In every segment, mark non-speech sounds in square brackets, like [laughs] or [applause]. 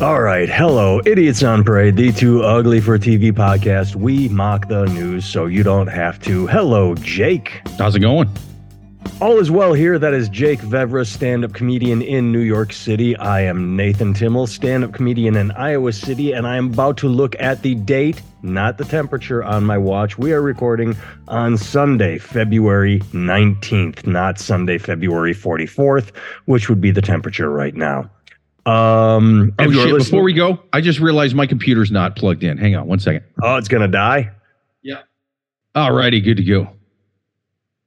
All right. Hello, Idiots on Parade, the too ugly for TV podcast. We mock the news so you don't have to. Hello, Jake. How's it going? All is well here. That is Jake Vevra, stand up comedian in New York City. I am Nathan Timmel, stand up comedian in Iowa City, and I am about to look at the date, not the temperature on my watch. We are recording on Sunday, February 19th, not Sunday, February 44th, which would be the temperature right now. Um, Oh shit! listening- Before we go, I just realized my computer's not plugged in. Hang on one second. oh, it's going to die. Yeah. All righty, good to go.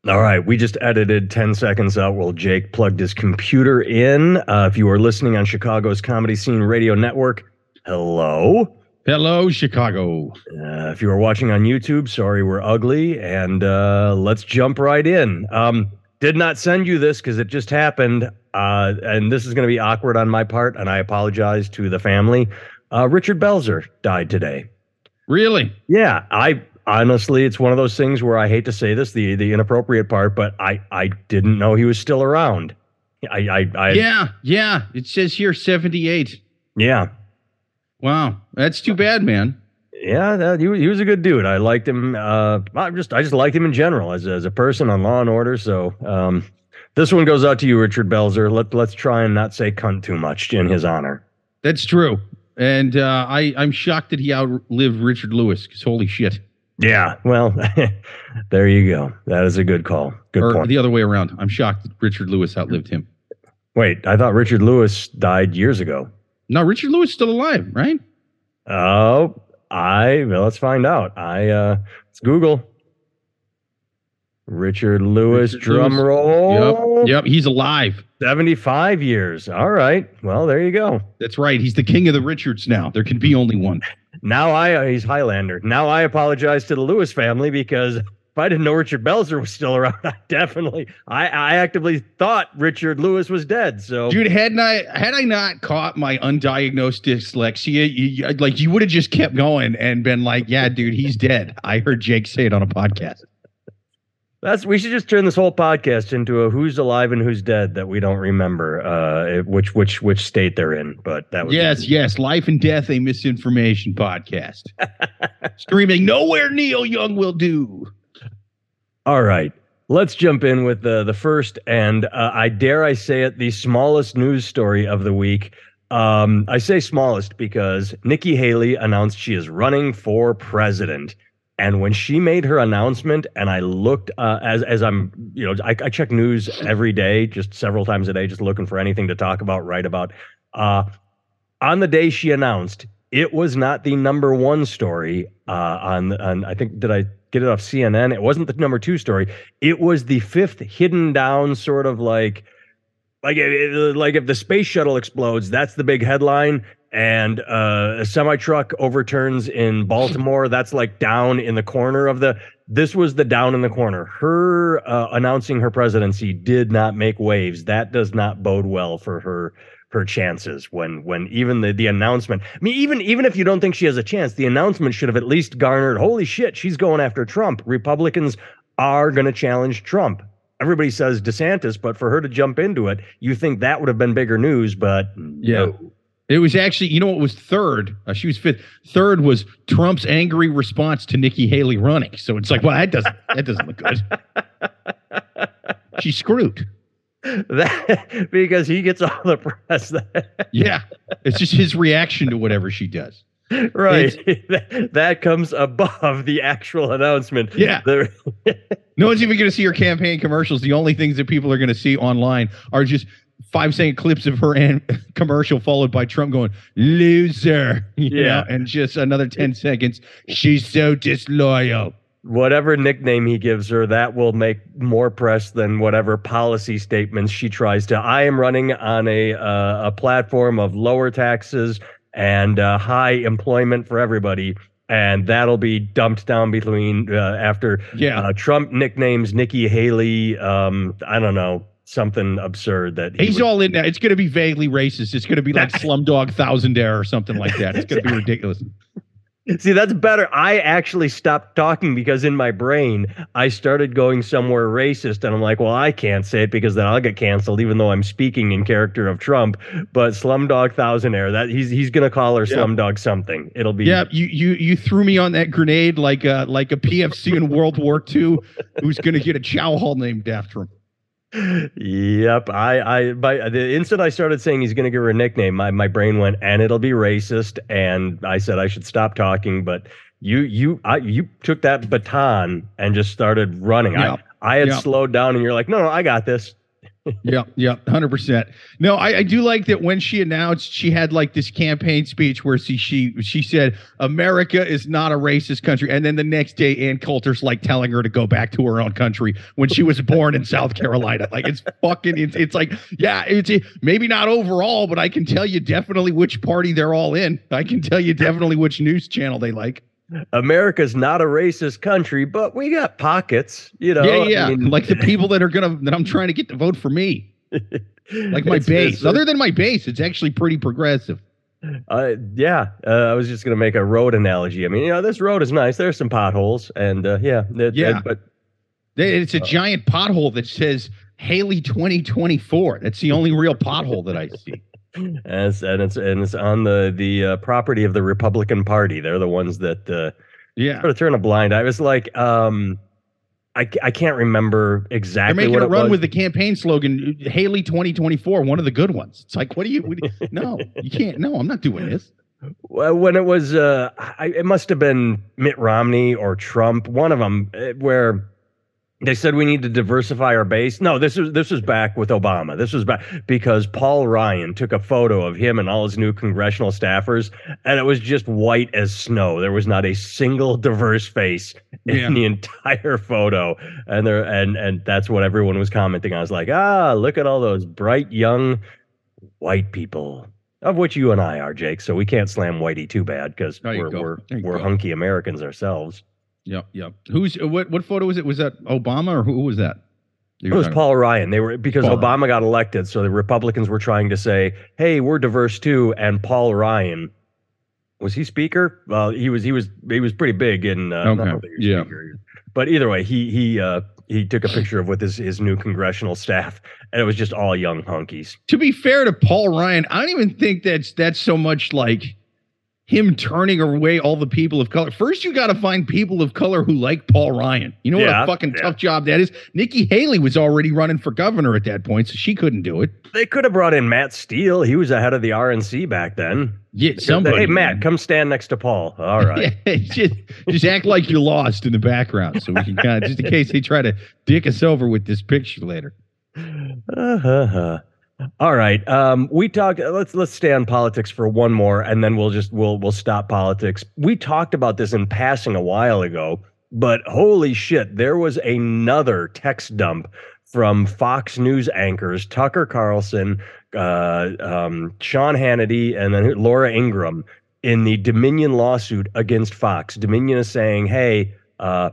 All right, we just edited 10 seconds out while Jake plugged his computer in. Uh, if you are listening on Chicago's Comedy Scene Radio Network, hello. Hello, Chicago. Uh, if you are watching on YouTube, sorry we're ugly, and uh, let's jump right in. Um, did not send you this because it just happened, uh, and this is going to be awkward on my part, and I apologize to the family. Uh, Richard Belzer died today. Really? Yeah, I honestly, it's one of those things where I hate to say this, the the inappropriate part, but I I didn't know he was still around. I I, I yeah, yeah. It says here 78. yeah Wow, that's too bad, man. yeah. That, he was he was a good dude. I liked him. Uh, I just I just liked him in general as as a person on Law and Order. So um, this one goes out to you, Richard Belzer. Let let's try and not say cunt too much in his honor. That's true. And uh, I, I'm shocked that he outlived Richard Lewis. Because holy shit. Yeah. Well, [laughs] there you go. That is a good call. Good or point. the other way around. I'm shocked that Richard Lewis outlived him. Wait, I thought Richard Lewis died years ago. No, Richard Lewis is still alive, right? Oh, I well, let's find out. I uh let's Google. Richard Lewis, Richard drum Lewis. roll. Yep, yep. He's alive. 75 years. All right. Well, there you go. That's right. He's the king of the Richards now. There can be only one. Now I uh, he's Highlander. Now I apologize to the Lewis family because if I didn't know Richard Belzer was still around, [laughs] I definitely I, I actively thought Richard Lewis was dead. So Dude, hadn't I had I not caught my undiagnosed dyslexia, you- like you would have just kept going and been like, "Yeah, dude, he's dead." I heard Jake say it on a podcast. That's we should just turn this whole podcast into a who's alive and who's dead that we don't remember uh which which which state they're in. But that was Yes, yes, life and death, a misinformation podcast, [laughs] streaming nowhere Neil Young will do. All right. Let's jump in with the the first and uh, I dare I say it the smallest news story of the week. Um, I say smallest because Nikki Haley announced she is running for president. And when she made her announcement, and I looked uh, as as I'm, you know, I, I check news every day, just several times a day, just looking for anything to talk about, write about. Uh, on the day she announced, it was not the number one story uh, on on. I think did I get it off CNN? It wasn't the number two story. It was the fifth hidden down sort of like like like if the space shuttle explodes, that's the big headline. And uh, a semi truck overturns in [laughs] Baltimore. That's like down in the corner of the. This was the down in the corner. Her uh, announcing her presidency did not make waves. That does not bode well for her her chances when when even the the announcement i mean even even if you don't think she has a chance the announcement should have at least garnered holy shit she's going after trump republicans are going to challenge trump everybody says desantis but for her to jump into it you think that would have been bigger news but Yeah. no. It was actually, you know, what was third. Uh, she was fifth. Third was Trump's angry response to Nikki Haley running. So it's like, well, that doesn't that doesn't look good. She's screwed. that because he gets all the press Yeah, it's just his reaction to whatever she does. right [laughs] that, that comes above the actual announcement Yeah. [laughs] No one's even going to see her campaign commercials. The only things that people are going to see online are just five second clips of her an- [laughs] commercial followed by Trump going loser, Yeah. know, and just another ten seconds. She's so disloyal. whatever nickname he gives her, that will make more press than whatever policy statements she tries to. I am running on a uh, a platform of lower taxes and uh, high employment for everybody, and that'll be dumped down between uh, after Yeah, uh, Trump nicknames Nikki Haley. Um, I don't know something absurd that he he's would- all in there. It's going to be vaguely racist. It's going to be like [laughs] Slumdog Thousandaire or something like that. It's going to be [laughs] ridiculous. See, that's better. I actually stopped talking because in my brain, I started going somewhere racist. And I'm like, well, I can't say it because then I'll get canceled, even though I'm speaking in character of Trump. But Slumdog Thousandaire, that he's he's gonna call her Slumdog something. It'll be Yeah, you you you threw me on that grenade like a like a PFC in World War II who's gonna get a chow hall named after him. Yep. I, I, by the instant I started saying he's going to give her a nickname, my, my brain went, and it'll be racist. And I said I should stop talking. But you, you, I, you took that baton and just started running. Yep. I, I had yep. slowed down, and you're like, no, no, I got this yeah, yeah, hundred percent. No, I, I, do like that when she announced she had like this campaign speech where she she she said America is not a racist country, and then the next day Ann Coulter's like telling her to go back to her own country when she was born in South Carolina. Like it's fucking it's it's like yeah, it's maybe not overall, but I can tell you definitely which party they're all in. I can tell you definitely which news channel they like. America's not a racist country, but we got pockets, you know. Yeah, yeah. I mean, like the [laughs] people that are gonna that I'm trying to get to vote for me. like my base. Other than my base, it's actually pretty progressive. Uh, yeah, uh, I was just gonna make a road analogy. I mean, you know, this road is nice. There's some potholes, and uh, yeah, it, yeah, it, but it's a uh, giant pothole that says Haley 2024. That's the only real pothole that I see and it's and it's and it's on the the uh, property of the Republican Party. They're the ones that uh, yeah sort of turn a blind eye. It was like um, I I can't remember exactly. They're making a run was. with the campaign slogan Haley 2024, one of the good ones. It's like what do you? What do you [laughs] no, you can't. No, I'm not doing this. Well, when it was, uh, I, it must have been Mitt Romney or Trump, one of them, uh, where they said we need to diversify our base. No, this was this was back with Obama. This was back because Paul Ryan took a photo of him and all his new congressional staffers, and it was just white as snow. There was not a single diverse face in yeah. the entire photo, and there and and that's what everyone was commenting. I was like, ah, look at all those bright young white people, of which you and I are, Jake. So we can't slam Whitey too bad because we're we're we're hunky Americans ourselves. Yep, yep. Who's what? What photo was it? Was that Obama or who was that? It was Paul Ryan. They were because Paul Obama Ryan. got elected, so the Republicans were trying to say, "Hey, we're diverse too." And Paul Ryan was he speaker? Well, he was. He was. He was pretty big in. Uh, okay. Yeah. Speaker. But either way, he he uh, he took a picture of with his his new congressional staff, and it was just all young hunkies. To be fair to Paul Ryan, I don't even think that's that's so much like him turning away all the people of color. First, you got to find people of color who like Paul Ryan. You know yeah, what a fucking yeah. tough job that is. Nikki Haley was already running for governor at that point, so she couldn't do it. They could have brought in Matt Steele. He was ahead of the RNC back then. Yeah, somebody. Hey, Matt, come stand next to Paul. All right. [laughs] just, just act like you're lost in the background, so we can kind of just in case they try to dick us over with this picture later. [laughs] Uh-huh. All right. Um, we talked. Let's let's stay on politics for one more, and then we'll just we'll we'll stop politics. We talked about this in passing a while ago, but holy shit, there was another text dump from Fox News anchors Tucker Carlson, uh, um, Sean Hannity, and then Laura Ingraham in the Dominion lawsuit against Fox. Dominion is saying, "Hey." Uh,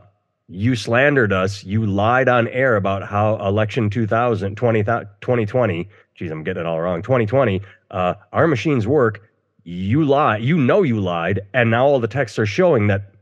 you slandered us. You lied on air about how election 2000, 20, 2020 geez, I'm getting it all wrong. 2020, uh, our machines work. You lie. You know you lied, and now all the texts are showing that.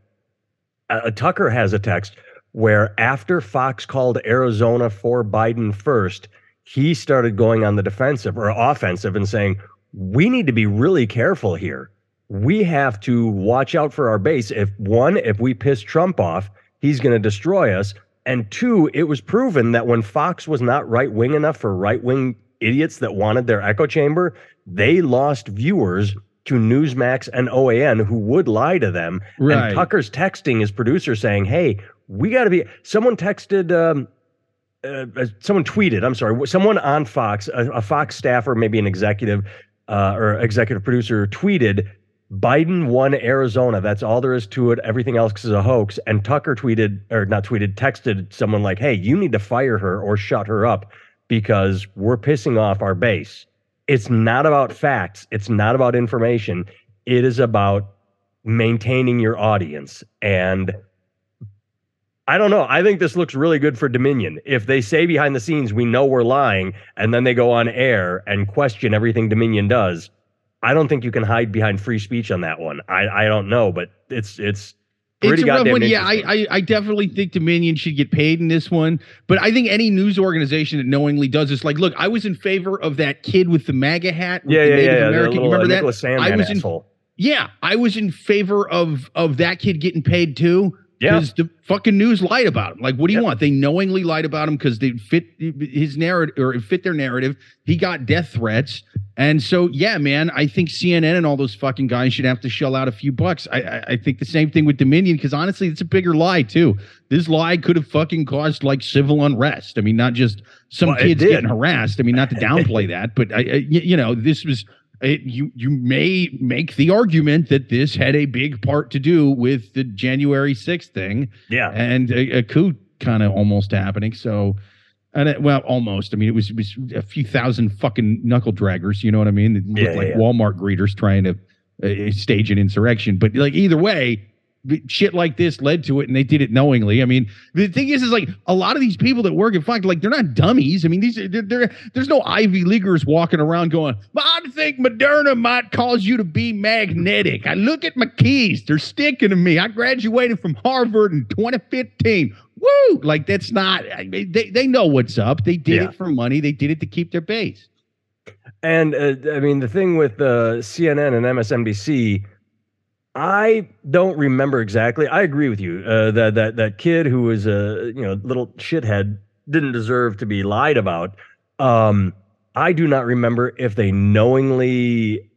Uh, Tucker has a text where after Fox called Arizona for Biden first, he started going on the defensive or offensive and saying, "We need to be really careful here. We have to watch out for our base. If one, if we piss Trump off, he's going to destroy us." And two, it was proven that when Fox was not right wing enough for right wing idiots that wanted their echo chamber, they lost viewers to Newsmax and OAN who would lie to them. Right. And Tucker's texting his producer saying, "Hey, we got to be." Someone texted. Um, uh, uh, someone tweeted. I'm sorry. Someone on Fox, a, a Fox staffer, maybe an executive uh, or executive producer, tweeted, "Biden won Arizona. That's all there is to it. Everything else is a hoax." And Tucker tweeted, or not tweeted, texted someone like, "Hey, you need to fire her or shut her up." because we're pissing off our base. It's not about facts, it's not about information. It is about maintaining your audience. And I don't know. I think this looks really good for Dominion. If they say behind the scenes, we know we're lying, and then they go on air and question everything Dominion does, I don't think you can hide behind free speech on that one. I I don't know, but it's it's pretty It's a rough goddamn one. Yeah, I. I I definitely think Dominion should get paid in this one. But I think any news organization that knowingly does this, like, look, I was in favor of that kid with the MAGA hat. With yeah, the yeah, Native yeah. American. little, you remember uh, that? Sandmann was in- asshole. Yeah, I was in favor of of that kid getting paid too. Yeah. Because the fucking news lied about him. Like, what do you want? They knowingly lied about him because they fit his narrative or it fit their narrative. He got death threats. And so, yeah, man, I think CNN and all those fucking guys should have to shell out a few bucks. I I, I think the same thing with Dominion because honestly, it's a bigger lie too. This lie could have fucking caused like civil unrest. I mean, not just some Well, kids getting harassed. I mean, not to downplay [laughs] that, but I, I you know, this was it, you you may make the argument that this had a big part to do with the January 6th thing Yeah. and a, a coup kind of almost happening. So, and it, well, almost. I mean, it was it was a few thousand fucking knuckle draggers. You know what I mean? Yeah, like yeah. Walmart greeters trying to uh, stage an insurrection. But like either way. Shit like this led to it, and they did it knowingly. I mean, the thing is, is like a lot of these people that work at Fox, like they're not dummies. I mean, these are- they're, they're, there's no Ivy Leaguers walking around going, I think Moderna might cause you to be magnetic. I look at my keys; they're sticking to me. I graduated from Harvard in 2015. Woo! Like that's not. I mean, they they know what's up. They did Yeah. it for money. They did it to keep their base. And uh, I mean, the thing with uh, CNN and MSNBC, I don't remember exactly. I agree with you. Uh, that that that kid who was a you know little shithead didn't deserve to be lied about. Um, I do not remember if they knowingly.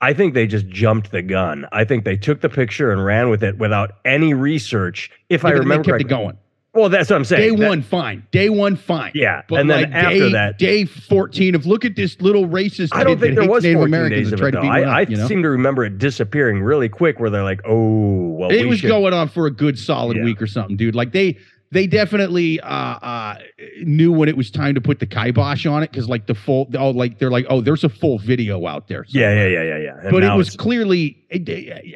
I think they just jumped the gun. I think they took the picture and ran with it without any research. If I Yeah, they remember kept it going. Well, that's what I'm Day saying. That- one, fine. Day one, fine. yeah, But and then like after day, that, day 14 of look at this little racist I don't think there was Native 14 Americans of tried to beat I, I you know? seem to remember it disappearing really quick. Where they're like, "Oh, well, it we was should." going on for a good solid Yeah. week or something, dude. Like they they definitely uh uh knew when it was time to put the kibosh on it because like the full oh like they're like oh there's a full video out there yeah, somewhere. yeah, yeah, yeah, yeah. And but it was clearly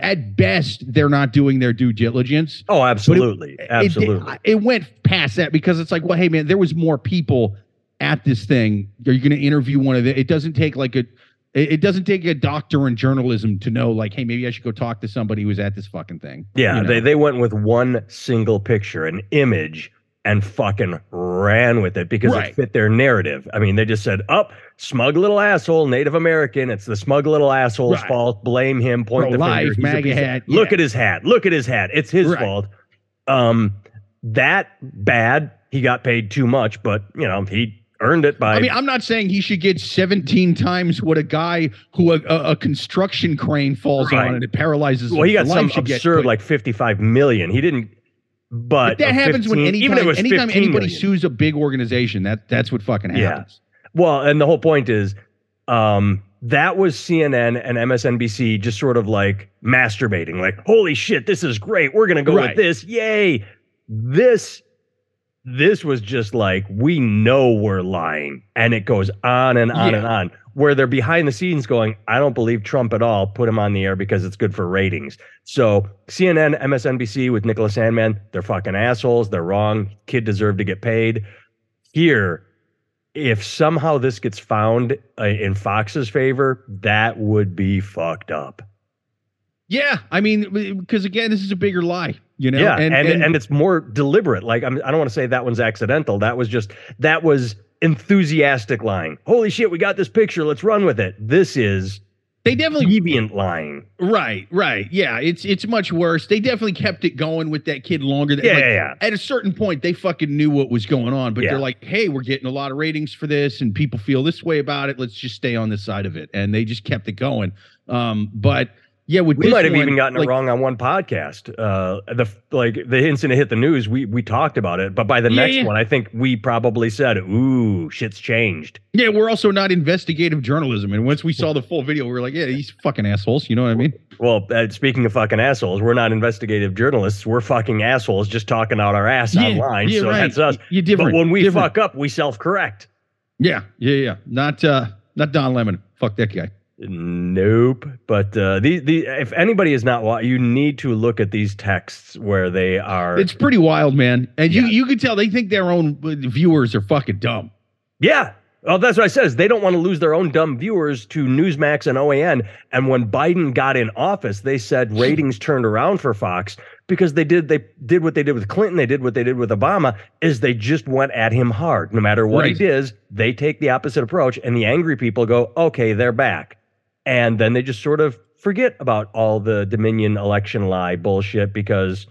at best they're not doing their due diligence oh, absolutely, It- absolutely. it, it went past that because it's like well hey man there was more people at this thing are you going to interview one of the it doesn't take like a it it doesn't take a doctor in journalism to know like hey maybe i should go talk to somebody who was at this fucking thing yeah, you know? they they went with one single picture, an image, and fucking ran with it because Right. it fit their narrative. I mean, they just said, "Up, smug little asshole, Native American. It's the smug little asshole's Right. fault. Blame him. Point the Pro-life, finger. He's a MAGA piece of- hat, Look yeah. at his hat. Look at his hat. It's his Right. fault." Um, that bad. He got paid too much, but you know he earned it by. I mean, I'm not saying he should get 17 times what a guy who a, a, a construction crane falls Right. on and it paralyzes. well, he got some life should get, absurd like 55 million. He didn't. But, But that happens when 15 anytime, even if it was anytime anybody million. sues a big organization, that that's what fucking happens. Yeah. Well, and the whole point is um, that was CNN and MSNBC just sort of like masturbating, like, holy shit, this is great. We're gonna go Right. with this. Yay. This this was just like, we know we're lying. And it goes on and on Yeah. and on. Where they're behind the scenes going, I don't believe Trump at all. Put him on the air because it's good for ratings. So CNN, MSNBC with Nicholas Sandmann, they're fucking assholes. They're wrong. Kid deserved to get paid. Here, if somehow this gets found uh, in Fox's favor, that would be fucked up. Yeah, I mean, because again, this is a bigger lie, you know. yeah, and, and it's more deliberate. Like I'm, I don't want to say that one's accidental. That was just that was enthusiastic lying. Holy shit, we got this picture. Let's run with it. This is they definitely deviant lying. right, right. Yeah, it's it's much worse. They definitely kept it going with that kid longer. Than, Yeah, like, yeah, yeah. At a certain point, they fucking knew what was going on, but Yeah. they're like, "Hey, we're getting a lot of ratings for this, and people feel this way about it. Let's just stay on this side of it." And they just kept it going. Um, but yeah, We might have one, even gotten like, it wrong on one podcast. Uh, the like the incident hit the news. We we talked about it, but by the Yeah, next yeah. one, I think we probably said, "Ooh, shit's changed." Yeah, we're also not investigative journalism. And once we saw the full video, we were like, yeah, these fucking assholes. You know what I mean? Well, uh, speaking of fucking assholes, we're not investigative journalists. We're fucking assholes just talking out our ass online. yeah, so right. that's us. You're different. But when we different. fuck up, we self correct. yeah, yeah, yeah. Not uh, not Don Lemon. Fuck that guy. Nope. But uh, the the if anybody is not, wa- you need to look at these texts where they are. It's pretty wild, man. And you Yeah. you can tell they think their own uh, viewers are fucking dumb. yeah, Well, that's what I said. Is they don't want to lose their own dumb viewers to Newsmax and OAN. And when Biden got in office, they said [laughs] ratings turned around for Fox because they did they did what they did with Clinton, they did what they did with Obama, is they just went at him hard. No matter what right. he does, they take the opposite approach, and the angry people go, okay, they're back. And then they just sort of forget about all the Dominion election lie bullshit because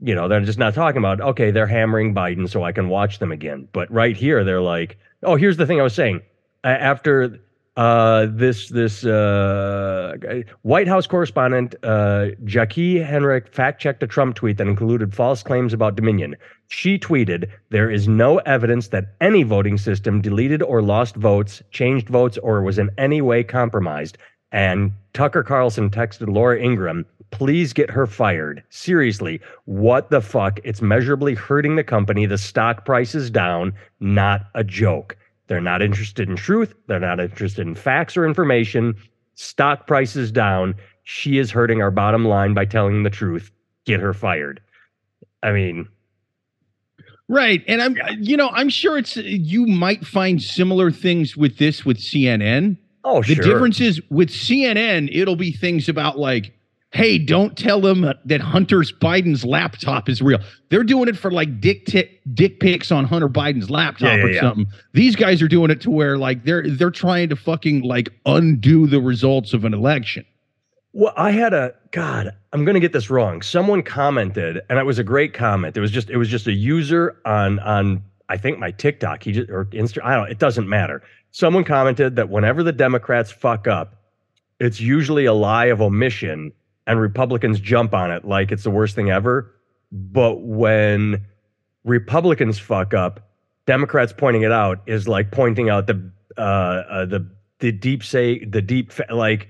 you know, they're just not talking about, okay, they're hammering Biden so I can watch them again. But right here, they're like, oh, here's the thing I was saying. After uh, this this uh, White House correspondent uh, Jacqui Heinrich fact checked a Trump tweet that included false claims about Dominion. She tweeted, "There is no evidence that any voting system deleted or lost votes, changed votes, or was in any way compromised." And Tucker Carlson texted Laura Ingraham, please get her fired. Seriously, what the fuck? It's measurably hurting the company. The stock price is down, not a joke. They're not interested in truth. They're not interested in facts or information. Stock prices down. She is hurting our bottom line by telling the truth. Get her fired. I mean, Right. And I'm you know, I'm sure it's you might find similar things with this with CNN. Oh, the sure. difference is with CNN, it'll be things about like, hey, don't tell them that Hunter's Biden's laptop is real. They're doing it for like dick t- dick pics on Hunter Biden's laptop yeah, yeah, or yeah. something. These guys are doing it to where like they're they're trying to fucking like undo the results of an election. Well, I had a God, I'm gonna get this wrong. Someone commented, and it was a great comment. It was just it was just a user on on I think my TikTok. He just or Insta. I don't. It doesn't matter someone commented that whenever the Democrats fuck up, it's usually a lie of omission and Republicans jump on it like it's the worst thing ever. But when Republicans fuck up, Democrats pointing it out is like pointing out the uh, uh the the deep say the deep like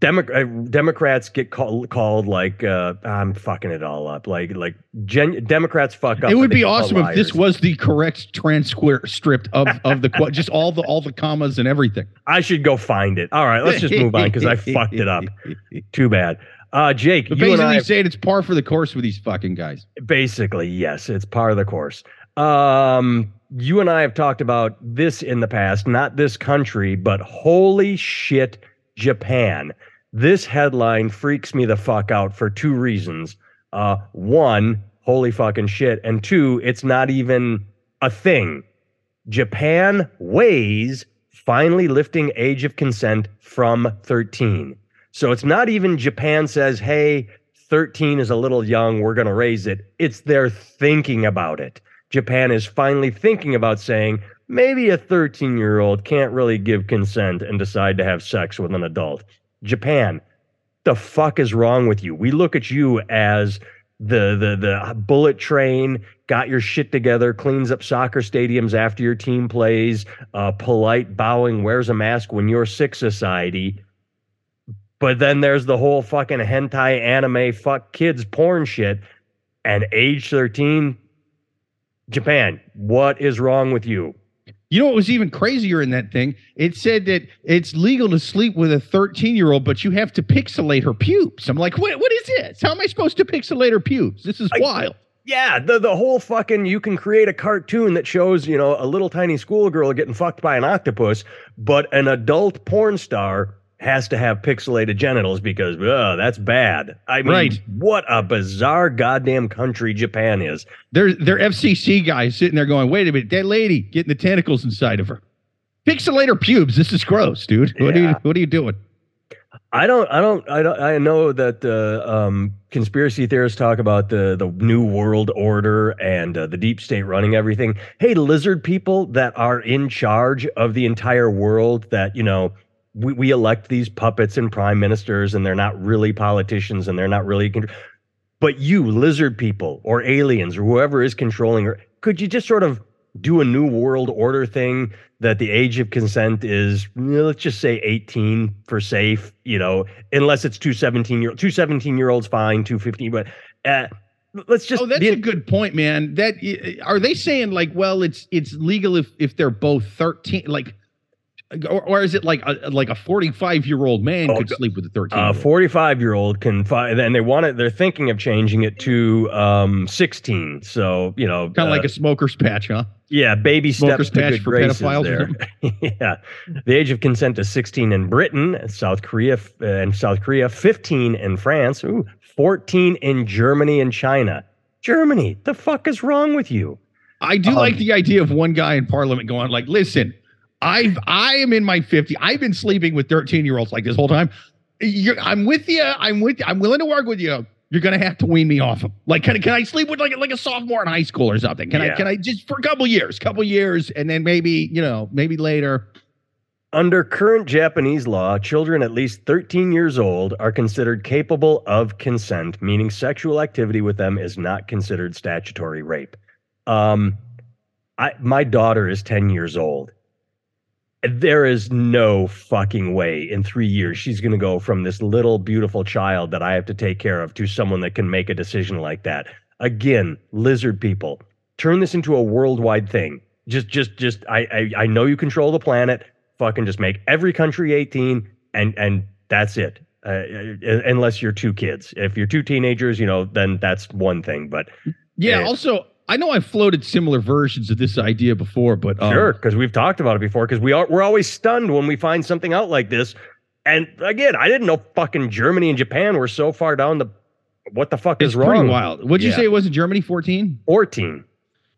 Demo- uh, Democrats get called called like uh, I'm fucking it all up. Like like gen- Democrats fuck up. It would be awesome if this was the correct transcript of of the just all the all the commas and everything. I should go find it. All right, let's just move on because I fucked it up. [laughs] Too bad. Uh, Jake, but basically I, saying it's par for the course with these fucking guys. Basically, yes, it's par of the course. Um, you and I have talked about this in the past, not this country, but holy shit Japan. This headline freaks me the fuck out for two reasons. Uh, one, holy fucking shit. And two, it's not even a thing. Japan weighs finally lifting age of consent from 13. So it's not even Japan says, hey, 13 is a little young, we're going to raise it. It's they're thinking about it. Japan is finally thinking about saying, maybe a 13 year old can't really give consent and decide to have sex with an adult. Japan, the fuck is wrong with you? We look at you as the the the bullet train got your shit together cleans up soccer stadiums after your team plays uh, polite bowing wears a mask when you're sick society but then there's the whole fucking hentai anime fuck kids porn shit and age 13 japan what is wrong with you you know what was even crazier in that thing? It said that it's legal to sleep with a 13 year old, but you have to pixelate her pubes. I'm like, what, what is this? How am I supposed to pixelate her pubes? This is I, wild. Yeah, the the whole fucking you can create a cartoon that shows, you know, a little tiny schoolgirl getting fucked by an octopus, but an adult porn star has to have pixelated genitals because oh, that's bad. I mean, right. what a bizarre goddamn country Japan is. They're they're FCC guys sitting there going, wait a minute, that lady getting the tentacles inside of her. Pixelator pubes. This is gross, dude. What yeah. are you what are you doing? I don't, I don't, I don't, I know that uh, um, conspiracy theorists talk about the the new world order and uh, the deep state running everything. Hey, lizard people that are in charge of the entire world, that you know, we, we elect these puppets and prime ministers and they're not really politicians and they're not really but you lizard people or aliens or whoever is controlling her could you just sort of do a new world order thing that the age of consent is eh, let's just say 18 for safe you know unless it's two 17 year two 17 year olds fine two 15 but uh, let's just oh that's a good point man. That eh, are they saying like well it's it's legal if if they're both 13 like or, or is it like a like a 45 year old man Oh, could sleep with a 13 A 45 year old can find, and they want it. They're thinking of changing it to um 16. So you know, kind of uh, like a smoker's patch, huh? yeah, baby smoker's steps patch for pedophiles there. [laughs] yeah, the age of consent is 16 in Britain, South Korea, uh, and South Korea, 15 in France, ooh, 14 in Germany and China. Germany, the fuck is wrong with you? I do Um, like the idea of one guy in parliament going like, "Listen, I've I am in my 50. I've been sleeping with 13 year olds like this whole time. You're, I'm with you. I'm with. You. I'm willing to work with you. You're gonna have to wean me off him. Like, can, I- can I sleep with like like a sophomore in high school or something? Can I can I just for a couple years, couple years, and then maybe you know maybe later. Under current Japanese law, children at least 13 years old are considered capable of consent, meaning sexual activity with them is not considered statutory rape. Um, I, my daughter is 10 years old. There is no fucking way in three years she's going to go from this little beautiful child that I have to take care of to someone that can make a decision like that. Again, lizard people, turn this into a worldwide thing. Just, just, just. I, I, I know you control the planet. Fucking just make every country 18, and and that's it. Uh, uh, unless you're two kids. If you're two teenagers, you know, then that's one thing. But Yeah. Yeah. Also, I know I've floated similar versions of this idea before, but um, Sure, because we've talked about it before. Because we are we're always stunned when we find something out like this. And again, I didn't know fucking Germany and Japan were so far down the. What the fuck it's is wrong? pretty wild. What'd you Yeah. say it was in Germany? 14. Fourteen.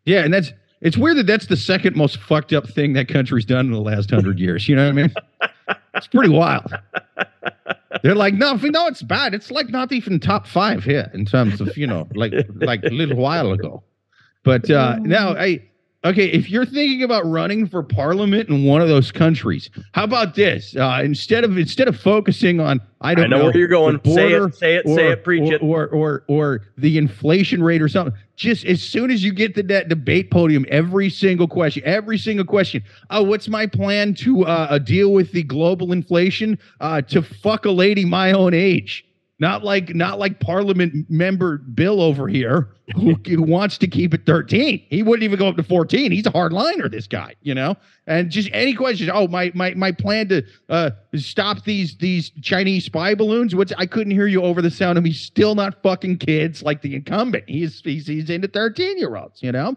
Yeah, and that's it's weird that that's the second most fucked up thing that country's done in the last hundred years. You know what I mean? [laughs] It's pretty wild. They're like, no, we know it's bad. It's like not even top five here in terms of you know, like like a little while ago. But uh now, I okay, if you're thinking about running for parliament in one of those countries, how about this? Uh, instead of instead of focusing on I don't I know, where you're going. the Say it. Say it. or, say it. Preach or, it. Or, or or the inflation rate or something. Just as soon as you get to that debate podium, every single question, every single question. Oh, what's my plan to uh, uh, deal with the global inflation? Uh, to fuck a lady my own age. Not like not like Parliament member Bill over here who, [laughs] who wants to keep it 13. He wouldn't even go up to 14. He's a hardliner, this guy, you know. And just any questions. Oh, my my my plan to uh, stop these these Chinese spy balloons. What's I couldn't hear you over the sound of me. Still not fucking kids like the incumbent. He's he's he's into 13 year olds, you know.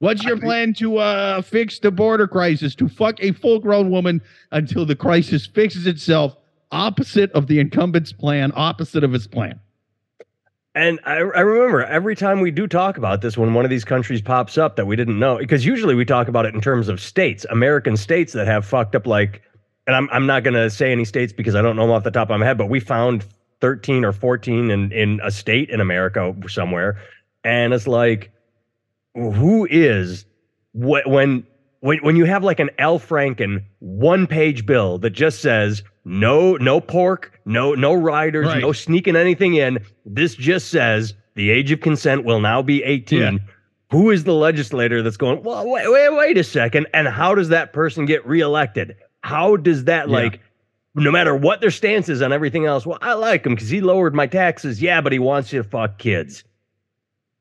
What's your plan to uh, fix the border crisis? To fuck a full grown woman until the crisis fixes itself, opposite of the incumbent's plan, opposite of his plan. And I, I remember every time we do talk about this, when one of these countries pops up that we didn't know, because usually we talk about it in terms of states, American states that have fucked up like, and I'm I'm not gonna say any states because I don't know them off the top of my head, but we found 13 or 14 in in a state in America somewhere, and it's like, who is wh- when when when you have like an Al Franken one page bill that just says no no pork, no no riders, Right. no sneaking anything in. This just says the age of consent will now be 18. Yeah. Who is the legislator that's going, well, wait, wait, wait a second. And how does that person get reelected? How does that, Yeah. like, no matter what their stance is on everything else, well, I like him because he lowered my taxes. Yeah, but he wants you to fuck kids.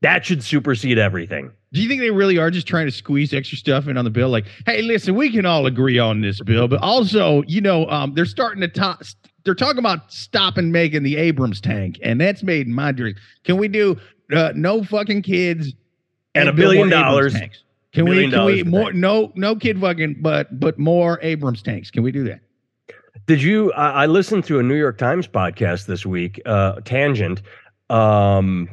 That should supersede everything. Do you think they really are just trying to squeeze extra stuff in on the bill? Like, hey, listen, we can all agree on this bill, but also, you know, um, they're starting to talk. They're talking about stopping making the Abrams tank, and that's made in my dream. Can we do uh, no fucking kids And a billion dollars. Tanks? Can we? Can we more? No, no kid fucking, but but more Abrams tanks. Can we do that? Did you? I, I listened to a New York Times podcast this week, uh, Tangent. Um,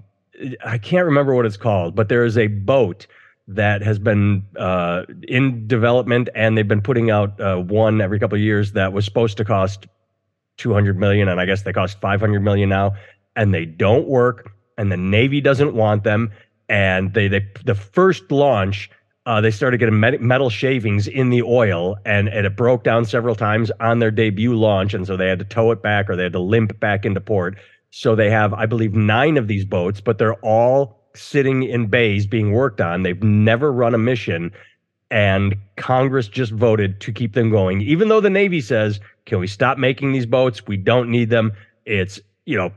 I can't remember what it's called, but there is a boat that has been uh, in development, and they've been putting out uh, one every couple of years that was supposed to cost 200 million, and I guess they cost 500 million now, and they don't work, and the Navy doesn't want them, and they they the first launch uh, they started getting met- metal shavings in the oil, and, and it broke down several times on their debut launch, and so they had to tow it back or they had to limp back into port. So they have, I believe, nine of these boats, but they're all sitting in bays being worked on. They've never run a mission, and Congress just voted to keep them going, even though the Navy says, "Can we stop making these boats? We don't need them." It's you know,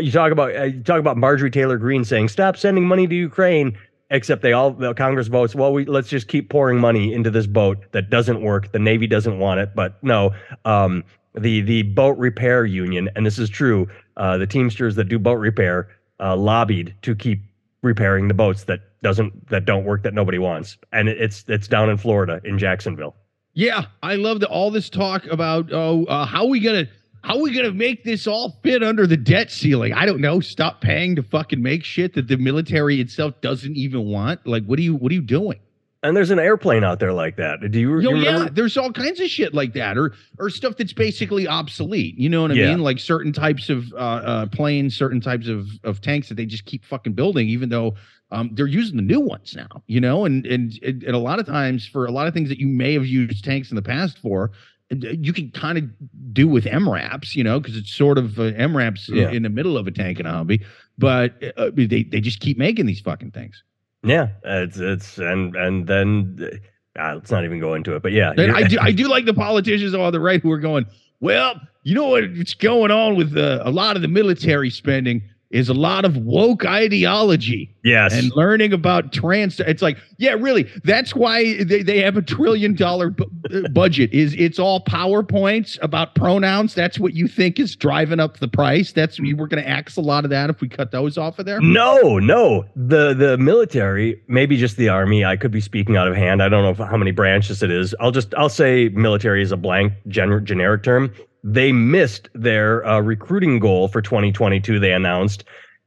you talk about uh, you talk about Marjorie Taylor Greene saying, "Stop sending money to Ukraine." except they all the Congress votes. Well, we let's just keep pouring money into this boat that doesn't work. The Navy doesn't want it, but no, um, the the boat repair union, and this is true. Uh, the Teamsters that do boat repair uh, lobbied to keep repairing the boats that doesn't that don't work that nobody wants, and it's it's down in Florida in Jacksonville. Yeah, I love the, all this talk about oh, uh, how we gonna how are we gonna make this all fit under the debt ceiling? I don't know. Stop paying to fucking make shit that the military itself doesn't even want. Like, what are you what are you doing? And there's an airplane out there like that. Do you, Oh you yeah, there's all kinds of shit like that, or or stuff that's basically obsolete. You know what I Yeah. mean? Like certain types of uh, uh, planes, certain types of of tanks that they just keep fucking building, even though um, they're using the new ones now. You know, and, and and and a lot of times for a lot of things that you may have used tanks in the past for. uh, You can kind of do with MRAPs, you know, because it's sort of uh, MRAPs Yeah. in the middle of a tank and a hobby, but uh, they they just keep making these fucking things. Yeah, it's it's and and then uh, let's not even go into it. But yeah, I do, I do like the [laughs] politicians on the right who are going, well, you know what's going on with uh, a lot of the military spending is a lot of woke ideology yes, and learning about trans. It's like, yeah, really, that's why they, they have a trillion dollar bu- uh, budget. Is it's all powerpoints about pronouns? That's what you think is driving up the price. That's we're going to axe a lot of that if we cut those off of there. No, no. The the military, maybe just the army. I could be speaking out of hand. I don't know if, how many branches it is. I'll just I'll say military is a blank gener- generic term. They missed their uh, recruiting goal for 2022. They announced,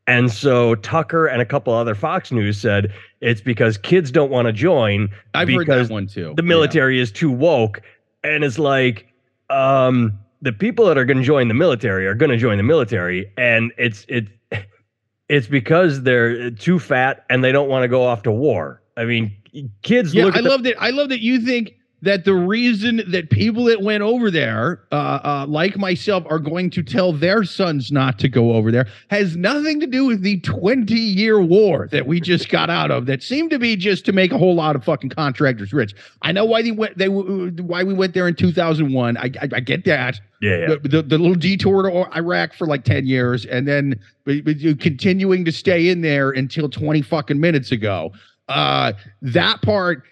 and so Tucker and a couple other Fox News said it's because kids don't want to join I've heard that one too. the military is too woke and it's like um the people that are going to join the military are going to join the military and it's it [laughs] it's because they're too fat and they don't want to go off to war i mean kids Yeah, look I the- love that. I love that you think that the reason that people that went over there, uh, uh, like myself, are going to tell their sons not to go over there has nothing to do with the 20 year war that we just got out of. That seemed to be just to make a whole lot of fucking contractors rich. I know why they went. They why we went there in 2001. I I, I get that. yeah, yeah. The, the, the little detour to Iraq for like 10 years and then but, but continuing to stay in there until 20 fucking minutes ago. Uh, that part,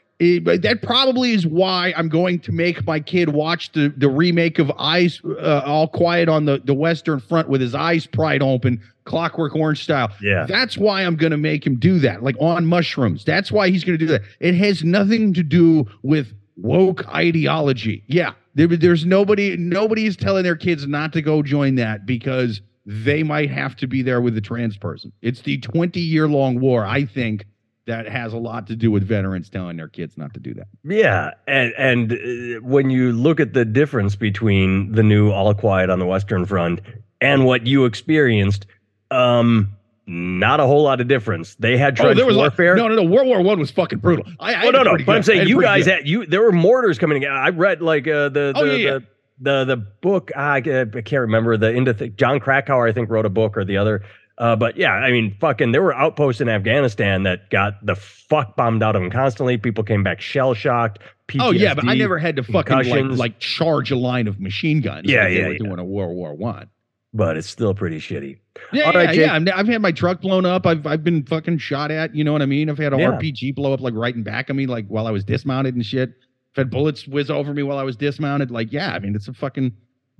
but that probably is why I'm going to make my kid watch the, the remake of Eyes uh, All Quiet on the, the Western Front with his eyes pried open, Clockwork Orange style. yeah That's why I'm going to make him do that, like on mushrooms. That's why he's going to do that. It has nothing to do with woke ideology. Yeah, there, there's nobody. Nobody is telling their kids not to go join that because they might have to be there with a trans person. It's the 20 year long war. I think that has a lot to do with veterans telling their kids not to do that. Yeah, and and uh, when you look at the difference between the new All Quiet on the Western Front and what you experienced, um, not a whole lot of difference. They had trench oh, there was like- warfare. no, no, no. World War One was fucking brutal. I, I Oh no, no. But I'm saying you guys good. had you. There were mortars coming. in. I read like uh, the the Oh, yeah, yeah. the, the the book. I, I can't remember the into th- Jon Krakauer. I think wrote a book or the other. Uh, but yeah, I mean, fucking, there were outposts in Afghanistan that got the fuck bombed out of them constantly. People came back shell shocked. Oh yeah, but I never had to fucking like, like charge a line of machine guns. Yeah, like they yeah, were yeah. doing a World War One. But it's still pretty shitty. Yeah, All yeah, right, yeah. I'm- I've had my truck blown up. I've I've been fucking shot at. You know what I mean? I've had an Yeah. RPG blow up like right in back of me, like while I was dismounted and shit. I've had bullets whiz over me while I was dismounted. Like, yeah, I mean, it's a fucking.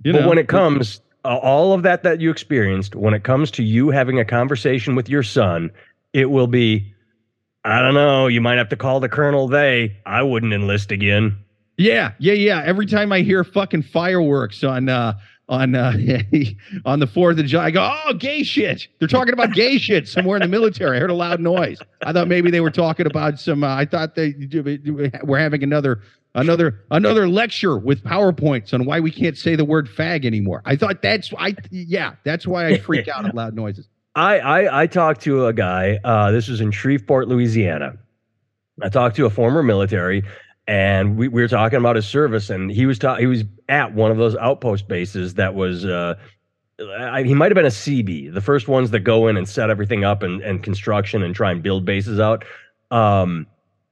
You but know, when it comes, all of that that you experienced, when it comes to you having a conversation with your son, it will be, I don't know, you might have to call the colonel. They, I wouldn't enlist again. Yeah, yeah, yeah. Every time I hear fucking fireworks on uh on uh [laughs] on the Fourth of July, I go, oh, gay shit. They're talking about gay [laughs] shit somewhere in the military. I heard a loud noise. I thought maybe they were talking about some. Uh, I thought they were having another another another lecture with powerpoints on why we can't say the word fag anymore. I thought that's I yeah that's why I freak out at [laughs] loud noises. I, I, I talked to a guy, uh, this was in Shreveport, Louisiana. I talked to a former military and we, we were talking about his service and he was ta- he was at one of those outpost bases that was uh, I, he might have been a CB, the first ones that go in and set everything up and, and construction and try and build bases out. Um,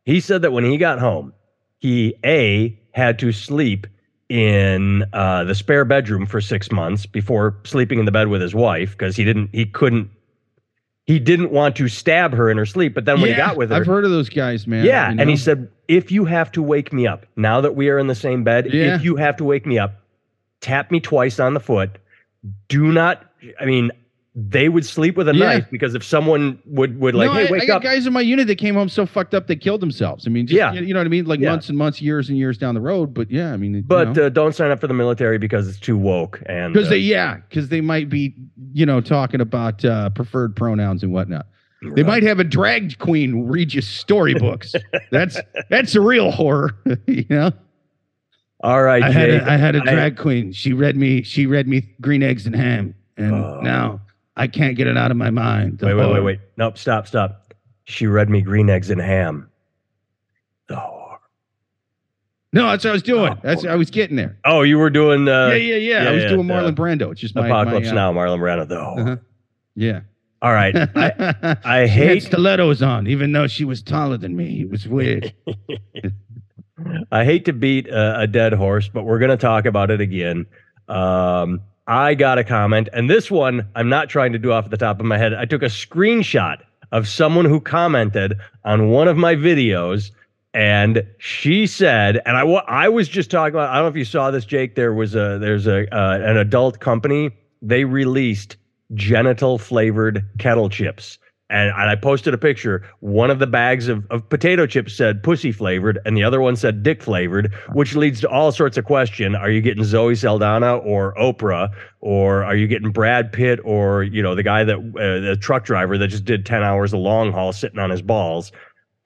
he said that when he got home, he a had to sleep in uh, the spare bedroom for six months before sleeping in the bed with his wife because he didn't he couldn't he didn't want to stab her in her sleep. But then when he got with her, I've heard of those guys, man. yeah, you and he said, if you have to wake me up now that we are in the same bed, Yeah. if you have to wake me up, tap me twice on the foot. Do not. I mean, they would sleep with a Yeah. knife because if someone would would like, no, hey, I, wake I got up. guys in my unit that came home so fucked up they killed themselves. I mean, just, Yeah. you you know what I mean? Like Yeah. months and months, years and years down the road. But yeah, I mean, you But know. uh, don't sign up for the military because it's too woke. And Because uh, they, yeah, because they might be, you know, talking about uh, preferred pronouns and whatnot. They might have a drag queen read you storybooks. [laughs] that's that's a real horror, [laughs] you know. All right, I had a, I had a I- drag queen. She read me. She read me green eggs and ham, and Oh. now I can't get it out of my mind. Wait, wait, wait, wait. Nope, stop, stop. She read me green eggs and ham. Oh, No, that's what I was doing. Oh. That's I was getting there. oh you were doing uh, yeah, yeah, yeah, yeah, I was yeah, doing Marlon Brando. It's just my Apocalypse my, uh, Now, Marlon Brando. though. Uh-huh. Yeah. All right. [laughs] I, I hate stilettos on, even though she was taller than me. It was weird. [laughs] [laughs] I hate to beat a, a dead horse, but we're going to talk about it again. Um, I got a comment, and this one I'm not trying to do off the top of my head. I took a screenshot of someone who commented on one of my videos, and she said, and I I was just talking about. I don't know if you saw this, Jake. There was a there's a uh, an adult company. They released genital flavored kettle chips. And, and I posted a picture. One of the bags of, of potato chips said pussy flavored, and the other one said dick flavored, which leads to all sorts of question. Are you getting Zoe Saldana or Oprah, or are you getting Brad Pitt, or you know the guy that uh, the truck driver that just did ten hours of long haul sitting on his balls?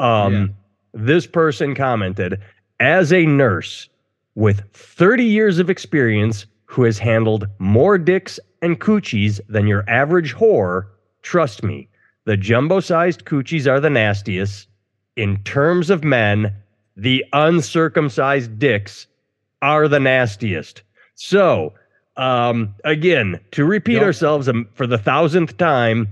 Um, This person commented, as a nurse with 30 years of experience, who has handled more dicks and coochies than your average whore, trust me, the jumbo sized coochies are the nastiest. In terms of men, the uncircumcised dicks are the nastiest. So, um, again, to repeat Yep. ourselves um, for the thousandth time,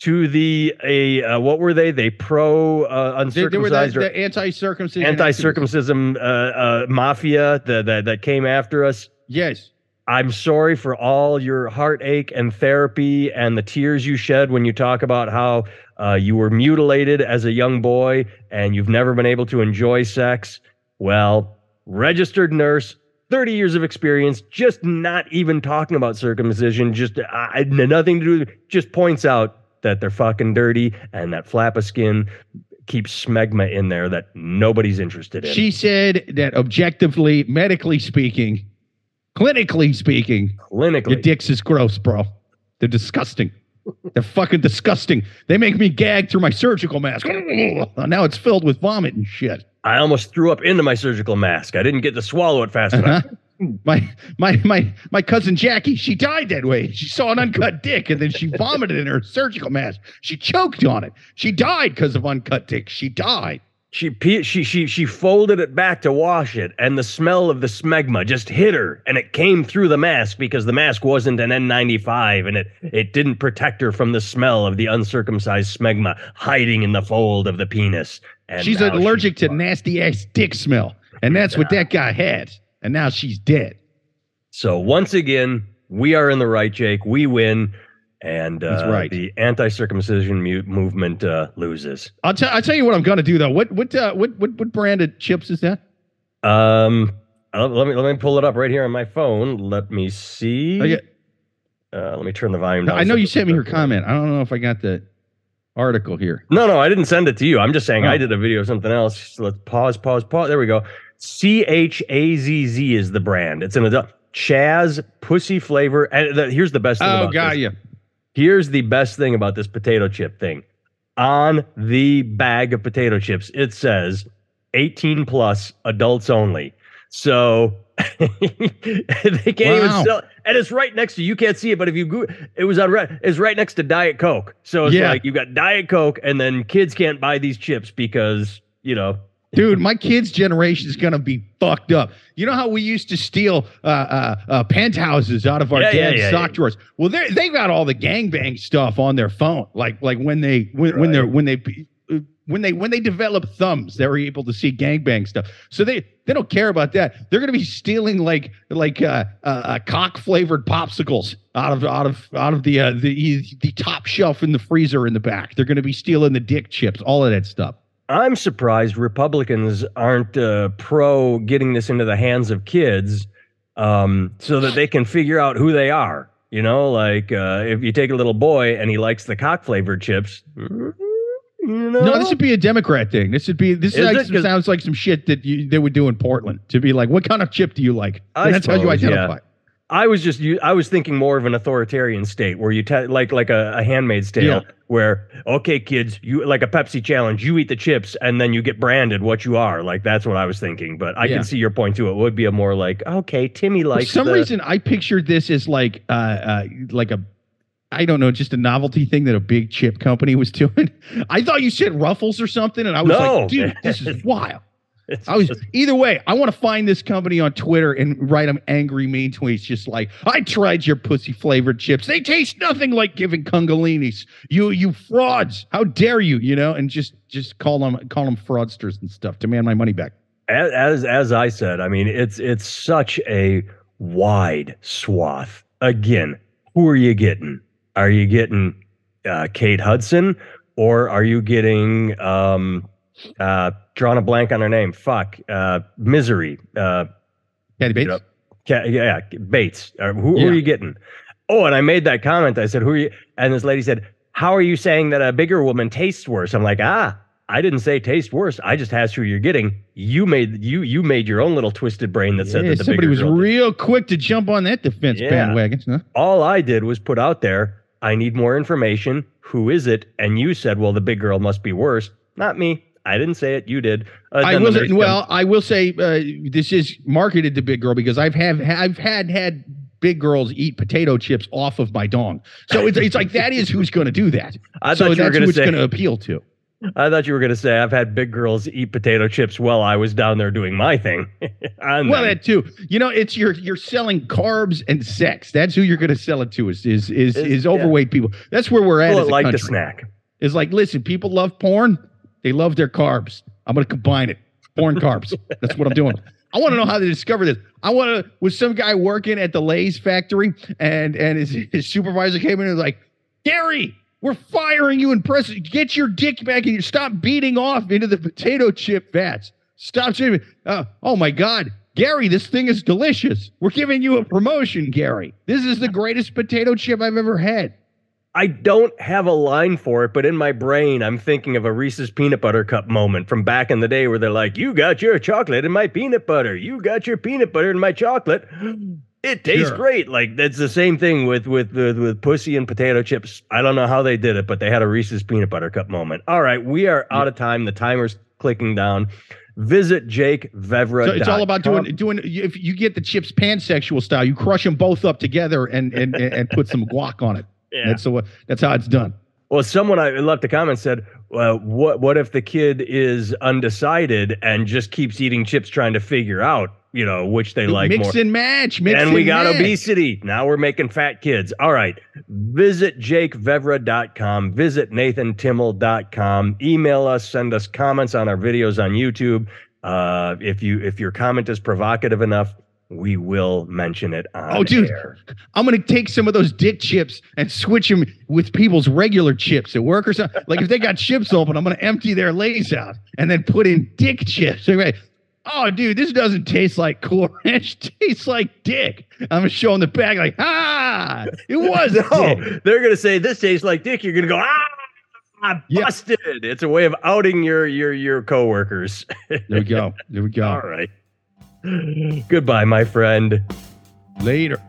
to the a uh, what were they? They pro uh, they, they were the, uncircumcised or the anti-circumcision. anti-circumcision uh, uh, mafia that, that that came after us. Yes. I'm sorry for all your heartache and therapy and the tears you shed when you talk about how uh, you were mutilated as a young boy and you've never been able to enjoy sex. Well, registered nurse, 30 years of experience, just not even talking about circumcision, just nothing to do, just points out that they're fucking dirty and that flap of skin keeps smegma in there that nobody's interested in. She said that objectively, medically speaking, clinically speaking, Clinically. your dicks is gross, bro. They're disgusting. They're fucking disgusting. They make me gag through my surgical mask. [laughs] now it's filled with vomit and shit. I almost threw up into my surgical mask. I didn't get to swallow it fast enough. Uh-huh. [laughs] My my my my cousin Jackie, she died that way. She saw an uncut dick and then she vomited in her surgical mask. She choked on it. She died because of uncut dick. She died. She pe- she she she folded it back to wash it, and the smell of the smegma just hit her, and it came through the mask because the mask wasn't an N95, and it it didn't protect her from the smell of the uncircumcised smegma hiding in the fold of the penis. And she's allergic to nasty ass dick smell. And that's what that guy had. And now she's dead. So once again, we are in the right, Jake. We win, and uh, right. the anti-circumcision movement uh, loses. I'll tell I'll tell you what I'm gonna do though. What what uh, what what what brand of chips is that? Um, uh, let me let me pull it up right here on my phone. Let me see. Uh, let me turn the volume down. I know so you sent me her up. comment. I don't know if I got the article here. No, no, I didn't send it to you. I'm just saying Oh. I did a video of something else. So let's pause, pause, pause. There we go. C H A Z Z is the brand. It's an adult Chazz pussy flavor. And the, here's the best thing. Oh, about got this. you. Here's the best thing about this potato chip thing. On the bag of potato chips, it says 18 plus adults only. So [laughs] they can't even Wow. sell and it's right next to you can't see it but if you go it was on it's right next to diet coke so it's Yeah. like you got diet coke and then kids can't buy these chips because you know Dude, my kids' generation is gonna be fucked up. You know how we used to steal uh, uh, uh, penthouses out of our Yeah, dad's yeah, sock yeah. drawers? Well, they they got all the gangbang stuff on their phone. Like like when they when, when they're when they when they when they develop thumbs, they're able to see gangbang stuff. So they they don't care about that. They're going to be stealing like like uh, uh, uh cock flavored popsicles out of out of out of the uh, the the top shelf in the freezer in the back. They're going to be stealing the dick chips, all of that stuff. I'm surprised Republicans aren't uh, pro getting this into the hands of kids um, so that they can figure out who they are. You know, like uh, if you take a little boy and he likes the cock flavored chips. You know? No, this would be a Democrat thing. This would be this like, sounds like some shit that you, they would do in Portland. To be like, what kind of chip do you like? And that's suppose, how you identify. Yeah. I was just I was thinking more of an authoritarian state where you te- like like a, a Handmaid's Tale yeah. where okay kids you like a Pepsi challenge you eat the chips and then you get branded what you are like that's what I was thinking but I yeah. can see your point too it would be a more like okay Timmy like some the- reason I pictured this as like uh, uh like a I don't know, just a novelty thing that a big chip company was [laughs] doing. I thought you said Ruffles or something, and I was no. like, dude, this is wild. I was either way. I want to find this company on Twitter and write them angry, mean tweets, just like I tried your pussy flavored chips. They taste nothing like giving congolinis. You you frauds! How dare you? You know, and just just call them call them fraudsters and stuff. Demand my money back. As as, as I said, I mean it's it's such a wide swath. Again, who are you getting? Are you getting uh, Kate Hudson or are you getting um, uh, drawing a blank on her name? Fuck, uh, Misery. Uh, Kathy Bates. You know, yeah, Bates. Uh, who, yeah. who, are you getting? Oh, and I made that comment. I said, "Who are you?" And this lady said, "How are you saying that a bigger woman tastes worse?" I'm like, "Ah, I didn't say taste worse. I just asked who you're getting. You made you you made your own little twisted brain that yeah, said that the somebody was real quick to jump on that defense yeah. bandwagon. Huh? All I did was put out there I need more information. Who is it? And you said, well, the big girl must be worse. Not me. I didn't say it. You did. Uh, I will. Say, well, I will say uh, this is marketed to big girl because I've have I've had had big girls eat potato chips off of my dong. So it's it's like that is who's going to do that. [laughs] I so that's who it's going to appeal to. I thought you were going to say I've had big girls eat potato chips while I was down there doing my thing. [laughs] well, that too. You know, it's you're you're selling carbs and sex. That's who you're going to sell it to. Is is is, is overweight yeah. people. That's where we're at. Well, like country. the snack. It's like, listen, people love porn. They love their carbs. I'm going to combine it. Porn carbs. That's what I'm doing. I want to know how they discovered this. I want to was some guy working at the Lay's factory and and his, his supervisor came in and was like, Gary, we're firing you in press. Get your dick back and stop beating off into the potato chip vats. Stop saying, uh, oh my God, Gary, this thing is delicious. We're giving you a promotion, Gary. This is the greatest potato chip I've ever had. I don't have a line for it, but in my brain, I'm thinking of a Reese's peanut butter cup moment from back in the day where they're like, You got your chocolate in my peanut butter. You got your peanut butter in my chocolate. [gasps] It tastes sure. great. Like that's the same thing with with with, with pussy and potato chips. I don't know how they did it, but they had a Reese's peanut butter cup moment. All right, we are out of time. The timer's clicking down. Visit Jake Vevra. So it's all about doing doing. If you get the chips pansexual style, you crush them both up together and and and put some guac on it. Yeah. That's so. That's how it's done. Well, someone I left a comment said, well, what what if the kid is undecided and just keeps eating chips trying to figure out you know, which they like mix more. and match. Mix and we got match. obesity. Now we're making fat kids. All right. Visit jakevevra.com. Visit nathantimmel.com. Email us. Send us comments on our videos on YouTube. Uh, if you if your comment is provocative enough, we will mention it on Oh, dude, air. I'm gonna take some of those dick chips and switch them with people's regular chips at work or something. Like if they got chips open, I'm gonna empty their lays out and then put in dick chips. Right? oh, dude, this doesn't taste like Cool Ranch. [laughs] tastes like dick. I'm gonna show showing the bag like, ah, it [laughs] was. no, dick. they're gonna say this tastes like dick. You're gonna go, ah, I busted. Yep. It's a way of outing your your your coworkers. there we go. [laughs] There we go. All right. Goodbye, my friend. Later.